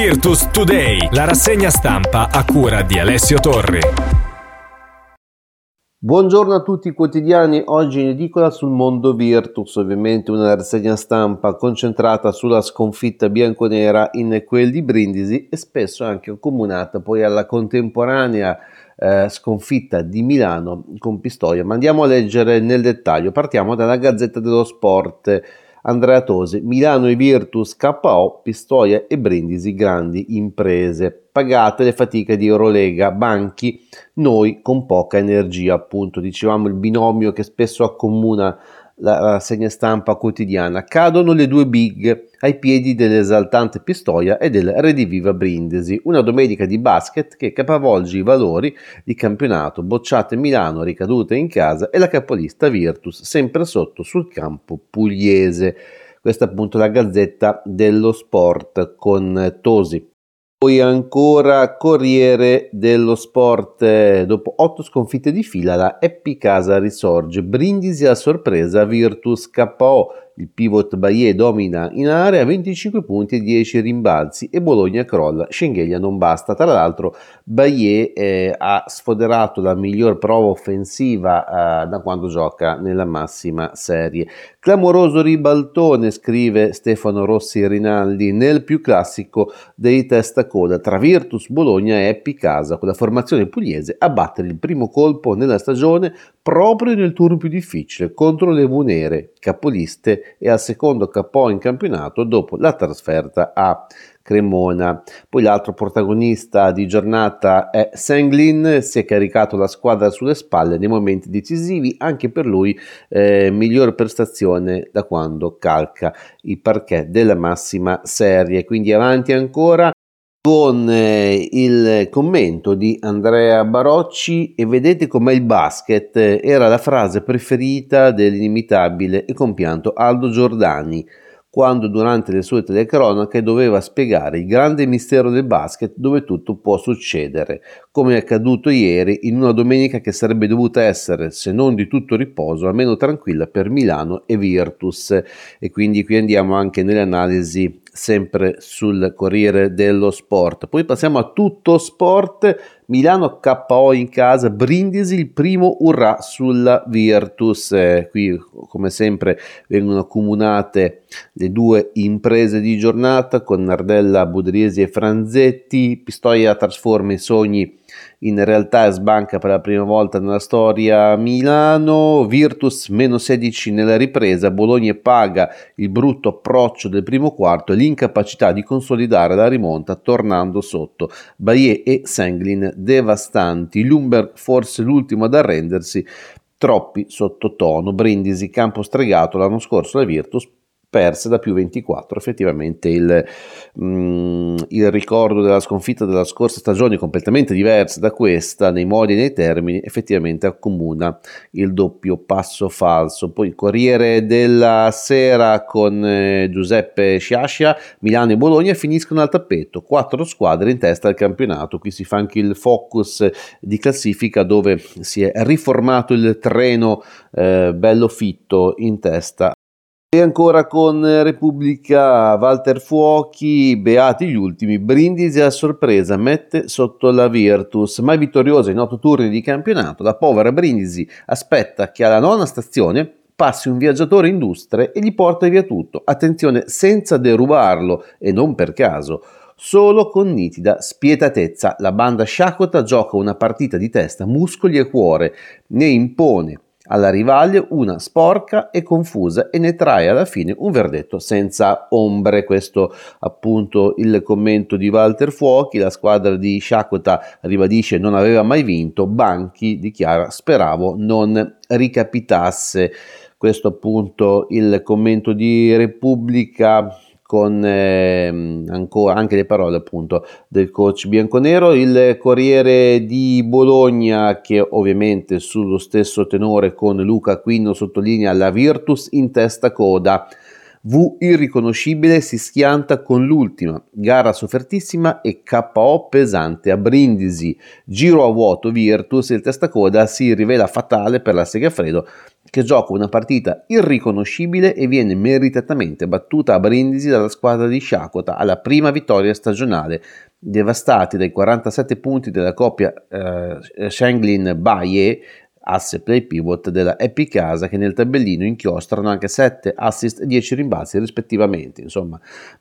Virtus Today, la rassegna stampa a cura di Alessio Torri. Buongiorno a tutti i quotidiani, oggi in edicola sul mondo Virtus, ovviamente una rassegna stampa concentrata sulla sconfitta bianconera in quel di Brindisi e spesso anche accomunata poi alla contemporanea eh, sconfitta di Milano con Pistoia. Ma andiamo a leggere nel dettaglio, partiamo dalla Gazzetta dello Sport. Andrea Tosi, Milano e Virtus KO, Pistoia e Brindisi grandi imprese. Pagate le fatiche di Eurolega, banchi, noi con poca energia, appunto, dicevamo il binomio che spesso accomuna la rassegna stampa quotidiana. Cadono le due big ai piedi dell'esaltante Pistoia e del Rediviva Brindisi, una domenica di basket che capovolge i valori di campionato, bocciate Milano, ricadute in casa e la capolista Virtus sempre sotto sul campo pugliese. Questa è appunto la gazzetta dello sport con Tosi. Poi ancora Corriere dello Sport, dopo otto sconfitte di fila la Epicasa risorge, Brindisi a sorpresa Virtus KO, il pivot Baie domina in area 25 punti e 10 rimbalzi e Bologna crolla. Schengelia non basta. Tra l'altro Baie eh, ha sfoderato la miglior prova offensiva eh, da quando gioca nella massima serie. Clamoroso ribaltone, scrive Stefano Rossi Rinaldi, nel più classico dei testacoda tra Virtus Bologna e Eppi Casa, con la formazione pugliese a battere il primo colpo nella stagione proprio nel turno più difficile contro le Vunere, capoliste e al secondo capo in campionato dopo la trasferta a Cremona. Poi l'altro protagonista di giornata è Senglin, si è caricato la squadra sulle spalle nei momenti decisivi, anche per lui eh, miglior prestazione da quando calca i parquet della massima serie. Quindi avanti ancora con eh, il commento di Andrea Barocci e vedete com'è il basket? Era la frase preferita dell'inimitabile e compianto Aldo Giordani quando durante le sue telecronache doveva spiegare il grande mistero del basket dove tutto può succedere, come è accaduto ieri in una domenica che sarebbe dovuta essere, se non di tutto riposo, almeno tranquilla per Milano e Virtus. E quindi qui andiamo anche nelle analisi sempre sul Corriere dello Sport. Poi passiamo a tutto sport. Milano KO in casa, Brindisi il primo urrà sulla Virtus. Eh, qui come sempre vengono accomunate le due imprese di giornata con Nardella, Budriesi e Franzetti. Pistoia trasforma i sogni in realtà sbanca per la prima volta nella storia Milano, Virtus meno 16 nella ripresa, Bologna paga il brutto approccio del primo quarto e l'incapacità di consolidare la rimonta tornando sotto, Baie e Senglin devastanti, Lumberg forse l'ultimo ad arrendersi, troppi sottotono, Brindisi campo stregato l'anno scorso la Virtus perse da più 24. Effettivamente il, mm, il, ricordo della sconfitta della scorsa stagione, completamente diversa da questa, nei modi e nei termini, effettivamente accomuna il doppio passo falso. Poi Corriere della Sera con eh, Giuseppe Sciascia, Milano e Bologna finiscono al tappeto, quattro squadre in testa al campionato. Qui si fa anche il focus di classifica dove si è riformato il treno eh, bello fitto in testa e ancora con Repubblica Walter Fuochi, beati gli ultimi, Brindisi a sorpresa, mette sotto la Virtus, mai vittoriosa in otto turni di campionato, la povera Brindisi aspetta che alla nona stazione passi un viaggiatore industre e gli porta via tutto, attenzione senza derubarlo e non per caso. Solo con nitida spietatezza la banda Sciacquota gioca una partita di testa, muscoli e cuore, ne impone alla rivale una sporca e confusa e ne trae alla fine un verdetto senza ombre. Questo appunto il commento di Walter Fuochi, la squadra di Sciacquota ribadisce non aveva mai vinto, Banchi dichiara speravo non ricapitasse. Questo appunto il commento di Repubblica con eh, ancora anche le parole appunto del coach bianconero. Il Corriere di Bologna che ovviamente sullo stesso tenore con Luca Quino sottolinea la Virtus in testa coda V irriconoscibile si schianta con l'ultima, gara soffertissima e KO pesante a Brindisi. Giro a vuoto Virtus, il testacoda si rivela fatale per la Segafredo che gioca una partita irriconoscibile e viene meritatamente battuta a Brindisi dalla squadra di Sciacquota alla prima vittoria stagionale. Devastati dai 47 punti della coppia eh, Shanglin-Baye, asse play pivot della Epicasa che nel tabellino inchiostrano anche 7 assist e 10 rimbalzi rispettivamente. Insomma,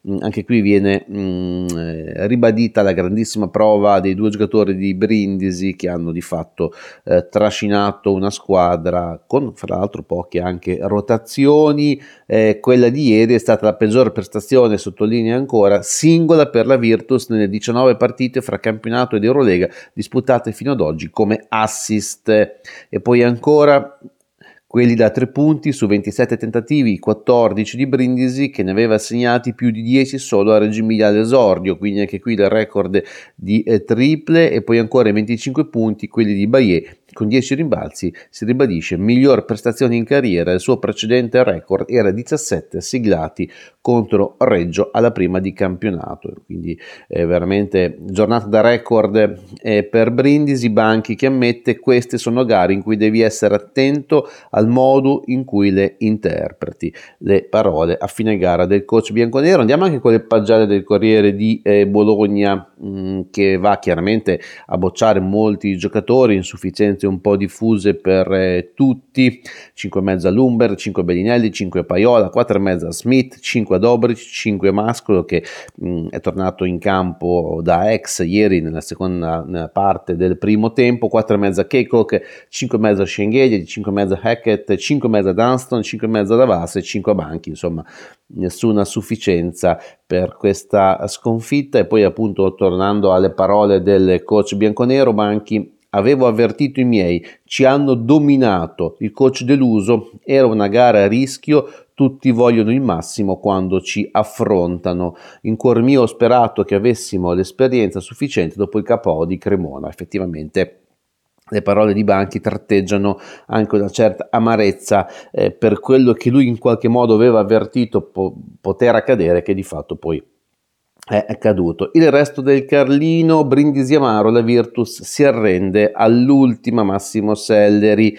mm, anche qui viene mh, mm, eh, ribadita la grandissima prova dei due giocatori di Brindisi che hanno di fatto eh, trascinato una squadra con fra l'altro poche anche rotazioni. Eh, quella di ieri è stata la peggiore prestazione, sottolinea ancora, singola per la Virtus nelle 19 partite fra campionato ed Eurolega disputate fino ad oggi come assist. E poi ancora quelli da 3 punti su 27 tentativi, 14 di Brindisi che ne aveva segnati più di 10 solo a Reggio Emilia all'esordio, quindi anche qui il record di eh, triple. E poi ancora 25 punti quelli di Bayer con 10 rimbalzi si ribadisce miglior prestazione in carriera, il suo precedente record era 17 siglati contro Reggio alla prima di campionato, quindi è veramente giornata da record eh, per Brindisi, Banchi che ammette queste sono gare in cui devi essere attento al modo in cui le interpreti, le parole a fine gara del coach bianconero, andiamo anche con le pagelle del Corriere di eh, Bologna mh, mm, che va chiaramente a bocciare molti giocatori, insufficienze un po' diffuse per eh, tutti, 5,5 Lumber, 5 Bellinelli, 5 Paiola, 4,5 Smith, 5 Dobric, 5 Mascolo che mh, mm, è tornato in campo da ex ieri nella seconda nella parte del primo tempo, 4,5 Keikok, 5,5 Schengeli, 5,5 Hackett, 5,5 Dunston, 5,5 Davas e 5 Banchi, insomma nessuna sufficienza per questa sconfitta. E poi appunto tornando alle parole del coach bianconero Banchi Avevo avvertito i miei, ci hanno dominato, il coach deluso, era una gara a rischio, tutti vogliono il massimo quando ci affrontano. In cuor mio ho sperato che avessimo l'esperienza sufficiente dopo il KO di Cremona. Effettivamente le parole di Banchi tratteggiano anche una certa amarezza. Eh, per quello che lui in qualche modo aveva avvertito po- poter accadere, che di fatto poi è accaduto. Il resto del Carlino, Brindisi Amaro, la Virtus si arrende all'ultima Massimo Selleri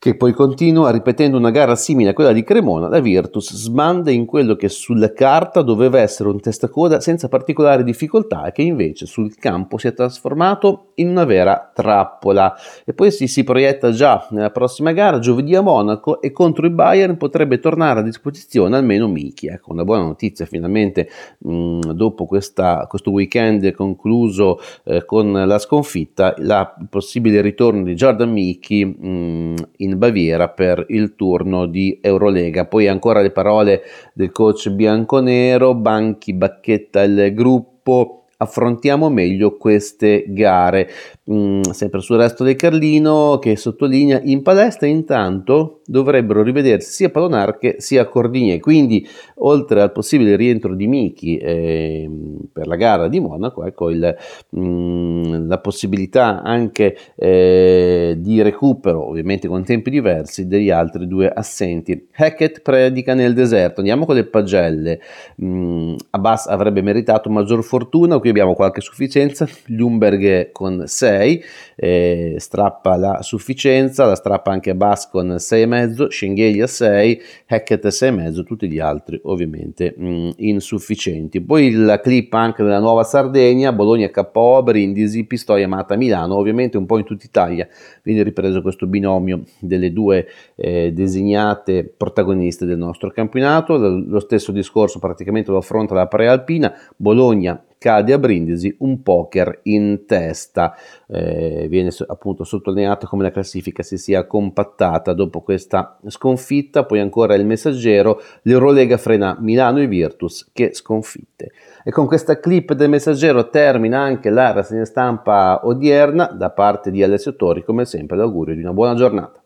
che poi continua ripetendo una gara simile a quella di Cremona, la Virtus sbanda in quello che sulla carta doveva essere un testacoda senza particolari difficoltà e che invece sul campo si è trasformato in una vera trappola. E poi si, si proietta già nella prossima gara, giovedì a Monaco, e contro il Bayern potrebbe tornare a disposizione almeno Miki. Ecco, una buona notizia finalmente mh, mm, dopo questa, questo weekend concluso eh, con la sconfitta, la, il possibile ritorno di Jordan Miki mm, in in Baviera per il turno di Eurolega. Poi ancora le parole del coach bianconero, Banchi bacchetta il gruppo, affrontiamo meglio queste gare. Mm, sempre sul resto del Carlino che sottolinea in palestra intanto dovrebbero rivedersi sia Palonarche sia Cordigne. Quindi oltre al possibile rientro di Michi eh, per la gara di Monaco ecco il, mm, la possibilità anche eh, di recupero ovviamente con tempi diversi degli altri due assenti. Hackett predica nel deserto. Andiamo con le pagelle. Mm, Abbas avrebbe meritato maggior fortuna qui abbiamo qualche sufficienza Lumberg con 6 6, eh, strappa la sufficienza, la strappa anche Bass con 6,5, Schengheli a 6, Hackett a 6,5, tutti gli altri ovviamente mh, mm, insufficienti. Poi la clip anche della Nuova Sardegna, Bologna KO, Brindisi, Pistoia Mata Milano, ovviamente un po' in tutta Italia viene ripreso questo binomio delle due eh, designate protagoniste del nostro campionato, lo stesso discorso praticamente lo affronta la prealpina, Bologna cade a Brindisi un poker in testa. Eh, viene appunto sottolineato come la classifica si sia compattata dopo questa sconfitta. Poi ancora il messaggero, l'Eurolega frena Milano e Virtus che sconfitte. E con questa clip del messaggero termina anche la rassegna stampa odierna da parte di Alessio Tori, come sempre l'augurio di una buona giornata.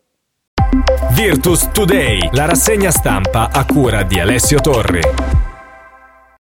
Virtus Today, la rassegna stampa a cura di Alessio Torri.